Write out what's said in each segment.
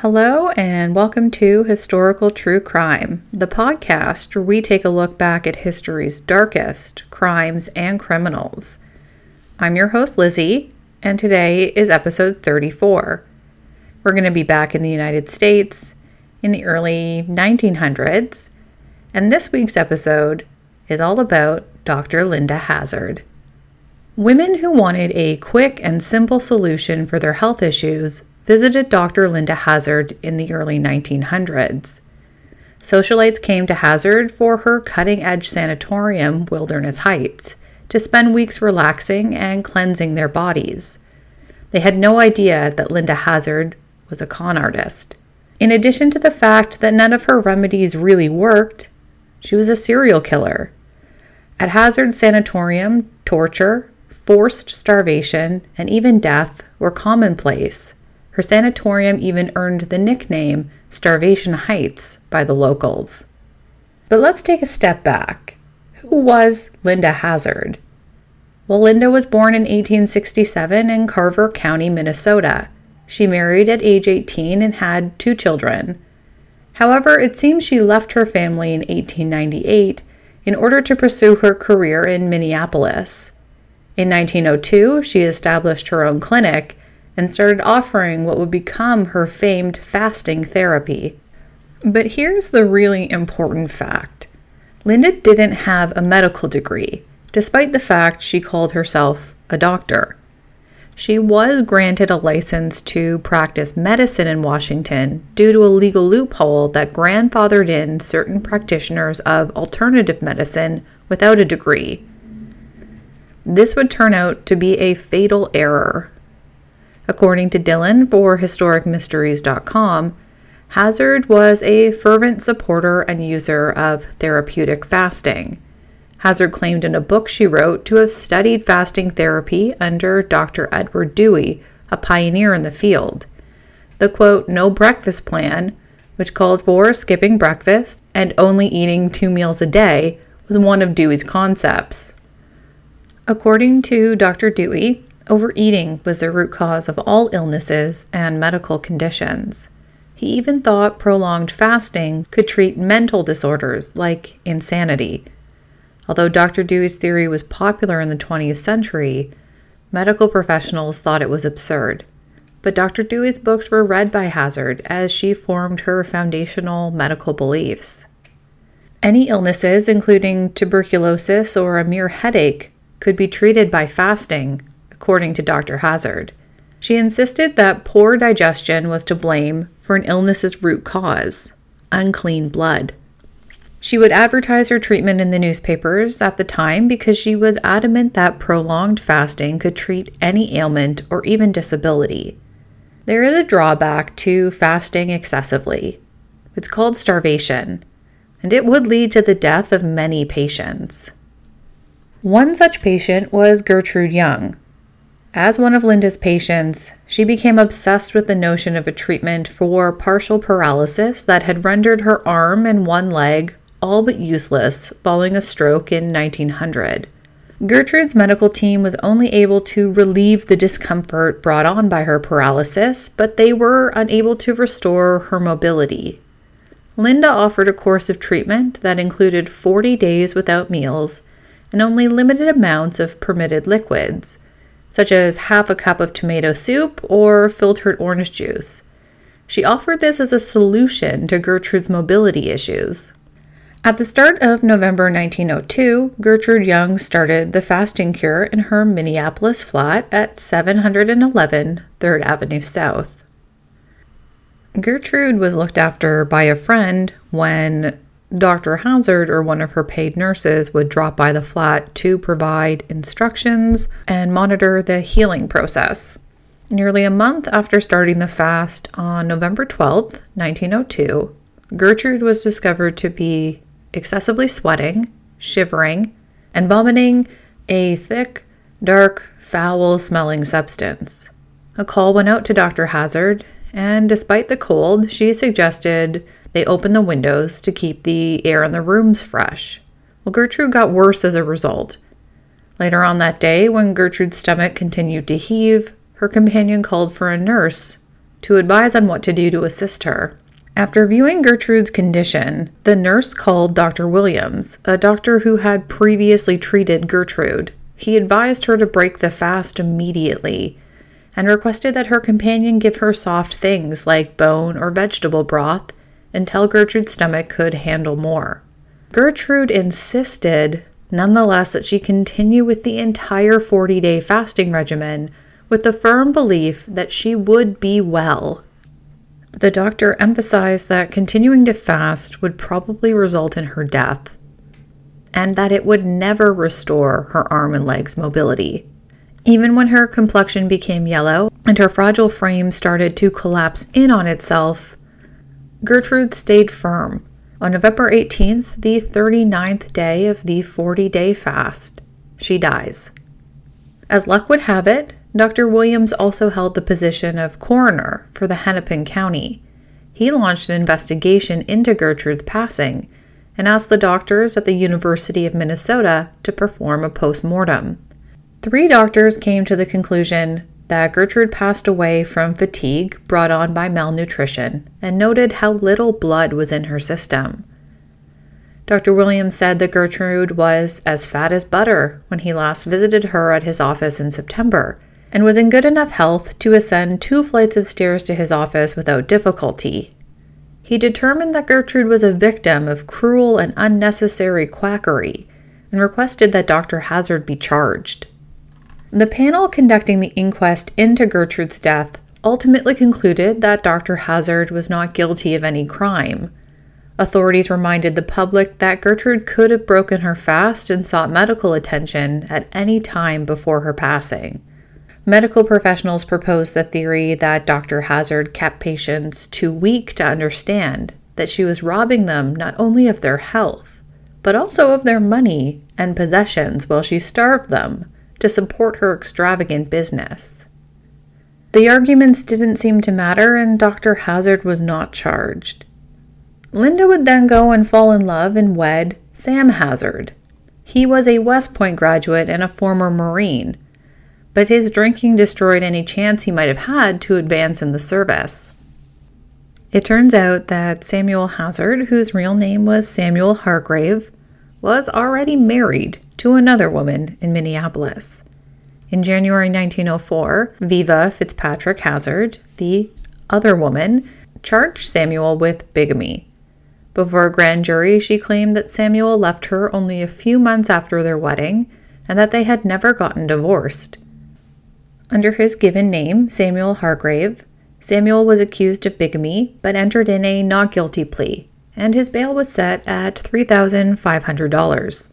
Hello, and welcome to Historical True Crime, the podcast where we take a look back at history's darkest crimes and criminals. I'm your host, Lizzie, and today is episode 34. We're going to be back in the United States in the early 1900s, and this week's episode is all about Dr. Linda Hazzard. Women who wanted a quick and simple solution for their health issues visited Dr. Linda Hazzard in the early 1900s. Socialites came to Hazzard for her cutting edge sanatorium, Wilderness Heights, to spend weeks relaxing and cleansing their bodies. They had no idea that Linda Hazzard was a con artist. In addition to the fact that none of her remedies really worked, she was a serial killer. At Hazzard Sanatorium, torture, forced starvation, and even death were commonplace. Her sanatorium even earned the nickname Starvation Heights by the locals. But let's take a step back. Who was Linda Hazzard? Well, Linda was born in 1867 in Carver County, Minnesota. She married at age 18 and had two children. However, it seems she left her family in 1898 in order to pursue her career in Minneapolis. In 1902, she established her own clinic and started offering what would become her famed fasting therapy. But here's the really important fact Linda didn't have a medical degree, despite the fact she called herself a doctor. She was granted a license to practice medicine in Washington due to a legal loophole that grandfathered in certain practitioners of alternative medicine without a degree. This would turn out to be a fatal error According to Dylan for HistoricMysteries.com, Hazzard was a fervent supporter and user of therapeutic fasting. Hazzard claimed in a book she wrote to have studied fasting therapy under Dr. Edward Dewey, a pioneer in the field. The quote, no breakfast plan, which called for skipping breakfast and only eating two meals a day, was one of Dewey's concepts. According to Dr. Dewey, Overeating was the root cause of all illnesses and medical conditions. He even thought prolonged fasting could treat mental disorders like insanity. Although Dr. Dewey's theory was popular in the 20th century, medical professionals thought it was absurd. But Dr. Dewey's books were read by Hazzard as she formed her foundational medical beliefs. Any illnesses, including tuberculosis or a mere headache, could be treated by fasting according to Dr. Hazzard. She insisted that poor digestion was to blame for an illness's root cause unclean blood. She would advertise her treatment in the newspapers at the time because she was adamant that prolonged fasting could treat any ailment or even disability. There is a drawback to fasting excessively. It's called starvation, and it would lead to the death of many patients. One such patient was Gertrude Young, as one of Linda's patients, she became obsessed with the notion of a treatment for partial paralysis that had rendered her arm and one leg all but useless following a stroke in 1900. Gertrude's medical team was only able to relieve the discomfort brought on by her paralysis, but they were unable to restore her mobility. Linda offered a course of treatment that included 40 days without meals and only limited amounts of permitted liquids such as half a cup of tomato soup or filtered orange juice. She offered this as a solution to Gertrude's mobility issues. At the start of November 1902, Gertrude Young started the fasting cure in her Minneapolis flat at 711 3rd Avenue South. Gertrude was looked after by a friend when Dr. Hazzard or one of her paid nurses would drop by the flat to provide instructions and monitor the healing process. Nearly a month after starting the fast on November 12, 1902, Gertrude was discovered to be excessively sweating, shivering, and vomiting a thick, dark, foul smelling substance. A call went out to Dr. Hazzard, and despite the cold, she suggested they opened the windows to keep the air in the rooms fresh. Well, Gertrude got worse as a result. Later on that day, when Gertrude's stomach continued to heave, her companion called for a nurse to advise on what to do to assist her. After viewing Gertrude's condition, the nurse called Dr. Williams, a doctor who had previously treated Gertrude. He advised her to break the fast immediately and requested that her companion give her soft things like bone or vegetable broth until Gertrude's stomach could handle more. Gertrude insisted, nonetheless, that she continue with the entire 40 day fasting regimen with the firm belief that she would be well the doctor emphasized that continuing to fast would probably result in her death, and that it would never restore her arm and legs mobility. Even when her complexion became yellow and her fragile frame started to collapse in on itself, Gertrude stayed firm. On November 18th, the 39th day of the 40 day fast, she dies. As luck would have it, Dr. Williams also held the position of coroner for the Hennepin County. He launched an investigation into Gertrude's passing and asked the doctors at the University of Minnesota to perform a post mortem. Three doctors came to the conclusion that Gertrude passed away from fatigue brought on by malnutrition and noted how little blood was in her system. Dr. Williams said that Gertrude was as fat as butter when he last visited her at his office in September and was in good enough health to ascend two flights of stairs to his office without difficulty. He determined that Gertrude was a victim of cruel and unnecessary quackery and requested that Dr. Hazzard be charged. The panel conducting the inquest into Gertrude's death ultimately concluded that Dr. Hazzard was not guilty of any crime. Authorities reminded the public that Gertrude could have broken her fast and sought medical attention at any time before her passing. Medical professionals proposed the theory that Dr. Hazzard kept patients too weak to understand that she was robbing them not only of their health, but also of their money and possessions while she starved them to support her extravagant business. The arguments didn't seem to matter, and Dr. Hazzard was not charged. Linda would then go and fall in love and wed Sam Hazzard. He was a West Point graduate and a former Marine but his drinking destroyed any chance he might have had to advance in the service. It turns out that Samuel Hazzard, whose real name was Samuel Hargrave, was already married to another woman in Minneapolis. In January 1904, Viva Fitzpatrick Hazzard, the other woman, charged Samuel with bigamy. Before a grand jury, she claimed that Samuel left her only a few months after their wedding and that they had never gotten divorced. Under his given name, Samuel Hargrave, Samuel was accused of bigamy but entered in a not guilty plea, and his bail was set at $3,500.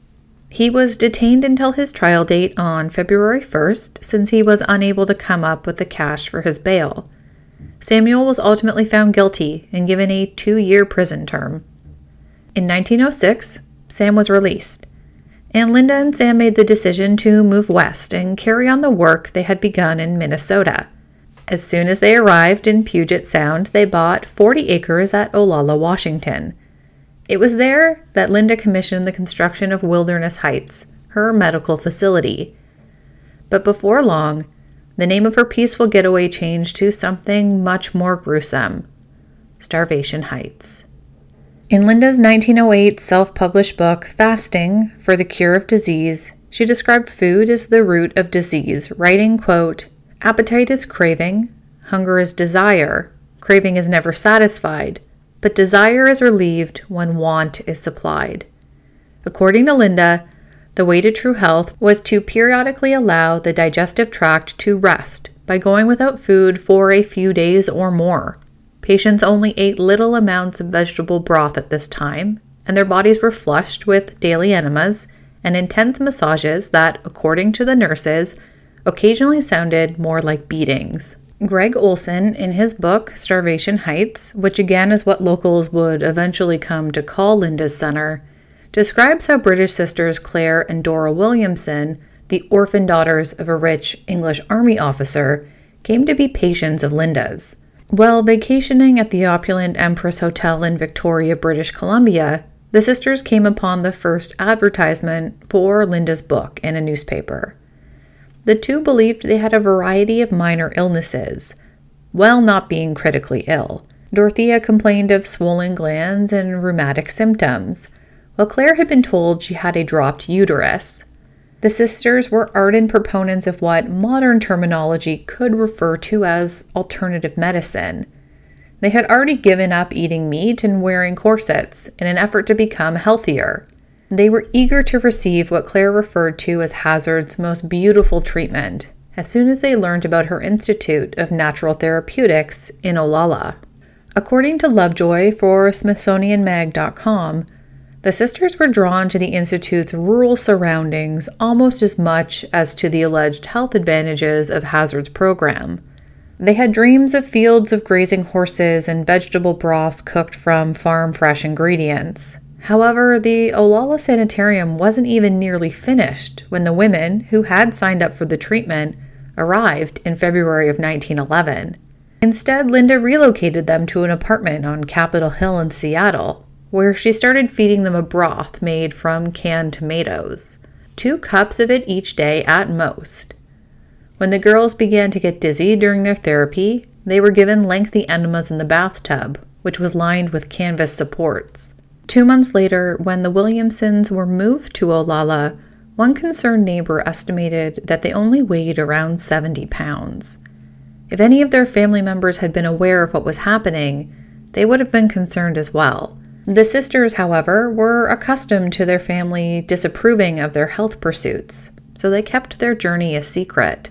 He was detained until his trial date on February 1st since he was unable to come up with the cash for his bail. Samuel was ultimately found guilty and given a two year prison term. In 1906, Sam was released and Linda and Sam made the decision to move west and carry on the work they had begun in Minnesota. As soon as they arrived in Puget Sound, they bought 40 acres at Olalla, Washington. It was there that Linda commissioned the construction of Wilderness Heights, her medical facility. But before long, the name of her peaceful getaway changed to something much more gruesome Starvation Heights. In Linda's 1908 self published book, Fasting for the Cure of Disease, she described food as the root of disease, writing, quote, Appetite is craving, hunger is desire, craving is never satisfied, but desire is relieved when want is supplied. According to Linda, the way to true health was to periodically allow the digestive tract to rest by going without food for a few days or more. Patients only ate little amounts of vegetable broth at this time, and their bodies were flushed with daily enemas and intense massages that, according to the nurses, occasionally sounded more like beatings. Greg Olson, in his book Starvation Heights, which again is what locals would eventually come to call Linda's Center, describes how British sisters Claire and Dora Williamson, the orphan daughters of a rich English army officer, came to be patients of Linda's. While vacationing at the opulent Empress Hotel in Victoria, British Columbia, the sisters came upon the first advertisement for Linda's book in a newspaper. The two believed they had a variety of minor illnesses, while not being critically ill. Dorothea complained of swollen glands and rheumatic symptoms, while Claire had been told she had a dropped uterus. The sisters were ardent proponents of what modern terminology could refer to as alternative medicine. They had already given up eating meat and wearing corsets in an effort to become healthier. They were eager to receive what Claire referred to as Hazzard's most beautiful treatment as soon as they learned about her Institute of Natural Therapeutics in Olalla. According to Lovejoy for SmithsonianMag.com, the sisters were drawn to the Institute's rural surroundings almost as much as to the alleged health advantages of Hazzard's program. They had dreams of fields of grazing horses and vegetable broths cooked from farm fresh ingredients. However, the Olalla Sanitarium wasn't even nearly finished when the women who had signed up for the treatment arrived in February of 1911. Instead, Linda relocated them to an apartment on Capitol Hill in Seattle, where she started feeding them a broth made from canned tomatoes, two cups of it each day at most. When the girls began to get dizzy during their therapy, they were given lengthy enemas in the bathtub, which was lined with canvas supports. Two months later, when the Williamsons were moved to Olalla, one concerned neighbor estimated that they only weighed around 70 pounds. If any of their family members had been aware of what was happening, they would have been concerned as well. The sisters, however, were accustomed to their family disapproving of their health pursuits, so they kept their journey a secret.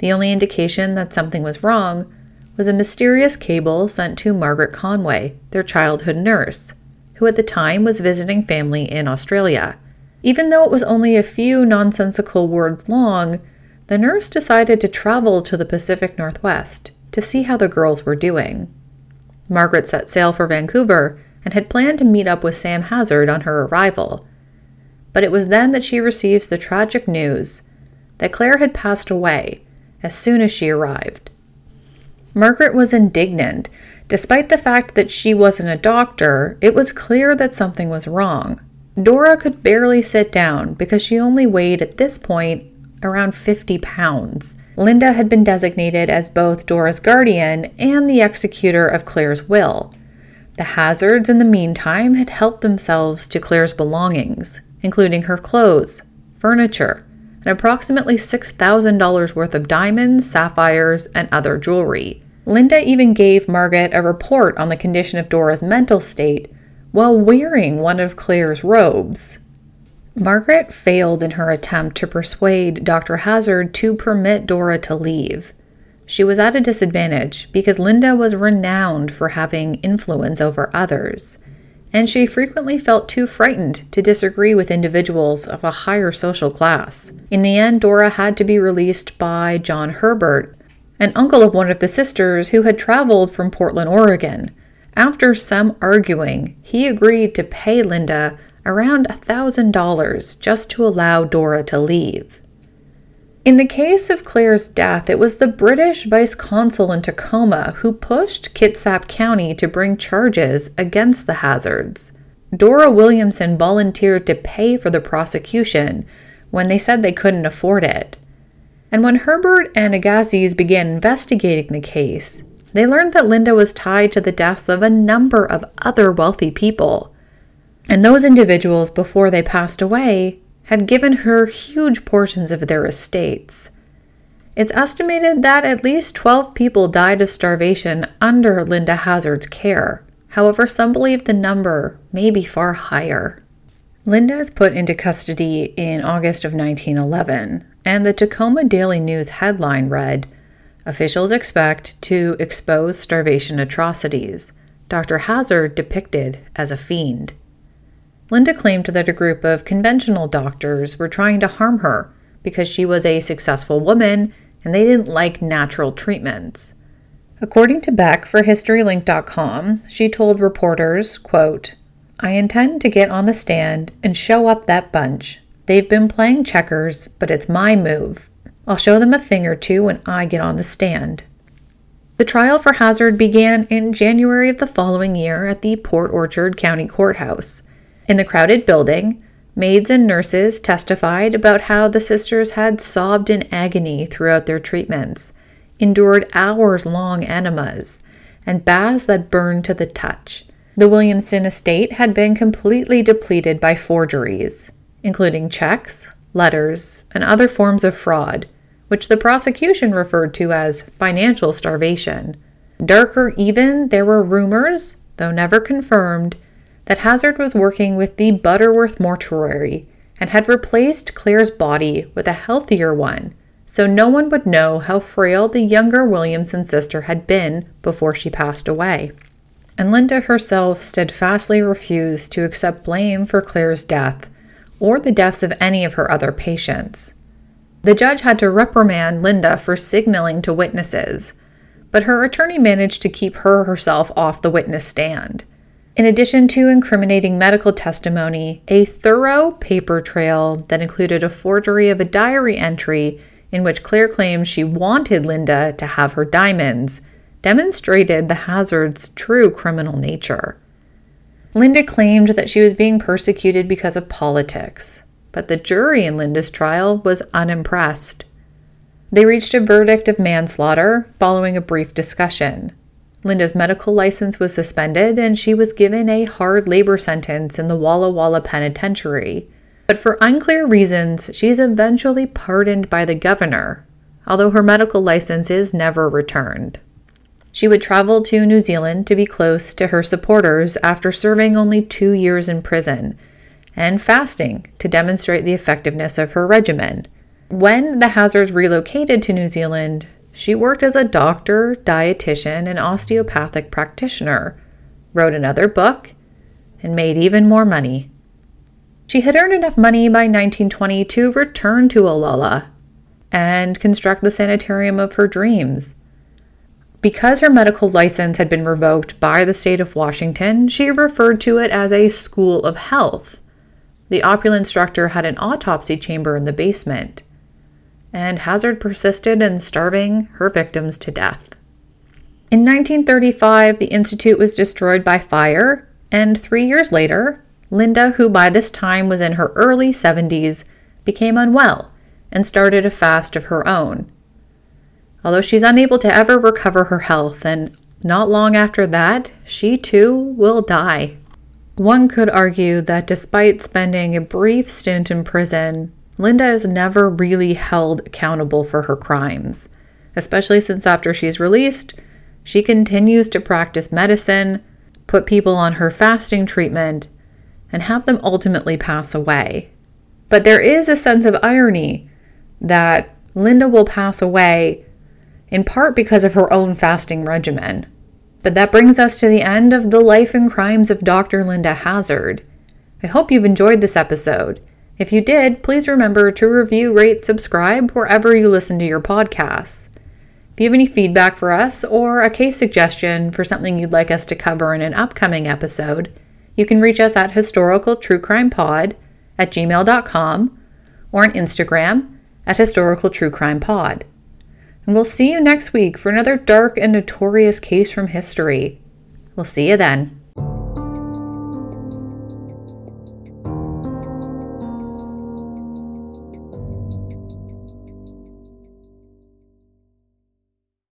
The only indication that something was wrong was a mysterious cable sent to Margaret Conway, their childhood nurse, who at the time was visiting family in Australia. Even though it was only a few nonsensical words long, the nurse decided to travel to the Pacific Northwest to see how the girls were doing. Margaret set sail for Vancouver and had planned to meet up with Sam Hazzard on her arrival. But it was then that she receives the tragic news that Claire had passed away as soon as she arrived. Margaret was indignant. Despite the fact that she wasn't a doctor, it was clear that something was wrong. Dora could barely sit down because she only weighed at this point around 50 pounds. Linda had been designated as both Dora's guardian and the executor of Claire's will. The Hazzards, in the meantime, had helped themselves to Claire's belongings, including her clothes, furniture, and approximately $6,000 worth of diamonds, sapphires, and other jewelry. Linda even gave Margaret a report on the condition of Dora's mental state while wearing one of Claire's robes. Margaret failed in her attempt to persuade Dr. Hazzard to permit Dora to leave. She was at a disadvantage because Linda was renowned for having influence over others, and she frequently felt too frightened to disagree with individuals of a higher social class. In the end, Dora had to be released by John Herbert, an uncle of one of the sisters who had traveled from Portland, Oregon, after some arguing, he agreed to pay Linda around $1,000 just to allow Dora to leave. In the case of Claire's death, it was the British vice consul in Tacoma who pushed Kitsap County to bring charges against the Hazzards. Dora Williamson volunteered to pay for the prosecution when they said they couldn't afford it. And when Herbert and Agassiz began investigating the case, they learned that Linda was tied to the deaths of a number of other wealthy people. And those individuals, before they passed away, had given her huge portions of their estates. It's estimated that at least 12 people died of starvation under Linda Hazzard's care. However, some believe the number may be far higher. Linda is put into custody in August of 1911, and the Tacoma Daily News headline read Officials expect to expose starvation atrocities. Dr. Hazzard depicted as a fiend. Linda claimed that a group of conventional doctors were trying to harm her because she was a successful woman and they didn't like natural treatments. According to Beck for HistoryLink.com, she told reporters, quote, I intend to get on the stand and show up that bunch. They've been playing checkers, but it's my move. I'll show them a thing or two when I get on the stand. The trial for Hazzard began in January of the following year at the Port Orchard County Courthouse. In the crowded building, maids and nurses testified about how the sisters had sobbed in agony throughout their treatments, endured hours long enemas and baths that burned to the touch. The Williamson estate had been completely depleted by forgeries, including checks, letters, and other forms of fraud, which the prosecution referred to as financial starvation. Darker even, there were rumors, though never confirmed, that Hazzard was working with the Butterworth mortuary and had replaced Claire's body with a healthier one, so no one would know how frail the younger Williamson sister had been before she passed away. And Linda herself steadfastly refused to accept blame for Claire's death or the deaths of any of her other patients. The judge had to reprimand Linda for signaling to witnesses, but her attorney managed to keep her herself off the witness stand. In addition to incriminating medical testimony, a thorough paper trail that included a forgery of a diary entry in which Claire claims she wanted Linda to have her diamonds demonstrated the Hazzard's true criminal nature. Linda claimed that she was being persecuted because of politics, but the jury in Linda's trial was unimpressed. They reached a verdict of manslaughter following a brief discussion. Linda's medical license was suspended and she was given a hard labor sentence in the Walla Walla Penitentiary. But for unclear reasons, she's eventually pardoned by the governor, although her medical license is never returned. She would travel to New Zealand to be close to her supporters after serving only two years in prison and fasting to demonstrate the effectiveness of her regimen. When the Hazzards relocated to New Zealand, she worked as a doctor, dietitian, and osteopathic practitioner, wrote another book, and made even more money. She had earned enough money by 1920 to return to Olalla and construct the sanitarium of her dreams. Because her medical license had been revoked by the state of Washington, she referred to it as a school of health. The opulent instructor had an autopsy chamber in the basement and Hazzard persisted in starving her victims to death. In 1935, the Institute was destroyed by fire, and three years later, Linda, who by this time was in her early 70s, became unwell and started a fast of her own. Although she's unable to ever recover her health, and not long after that, she too will die. One could argue that despite spending a brief stint in prison, Linda is never really held accountable for her crimes, especially since after she's released, she continues to practice medicine, put people on her fasting treatment, and have them ultimately pass away. But there is a sense of irony that Linda will pass away in part because of her own fasting regimen. But that brings us to the end of the life and crimes of Dr. Linda Hazzard. I hope you've enjoyed this episode. If you did, please remember to review, rate, subscribe wherever you listen to your podcasts. If you have any feedback for us or a case suggestion for something you'd like us to cover in an upcoming episode, you can reach us at historicaltruecrimepod at gmail.com or on Instagram at historicaltruecrimepod. And we'll see you next week for another dark and notorious case from history. We'll see you then.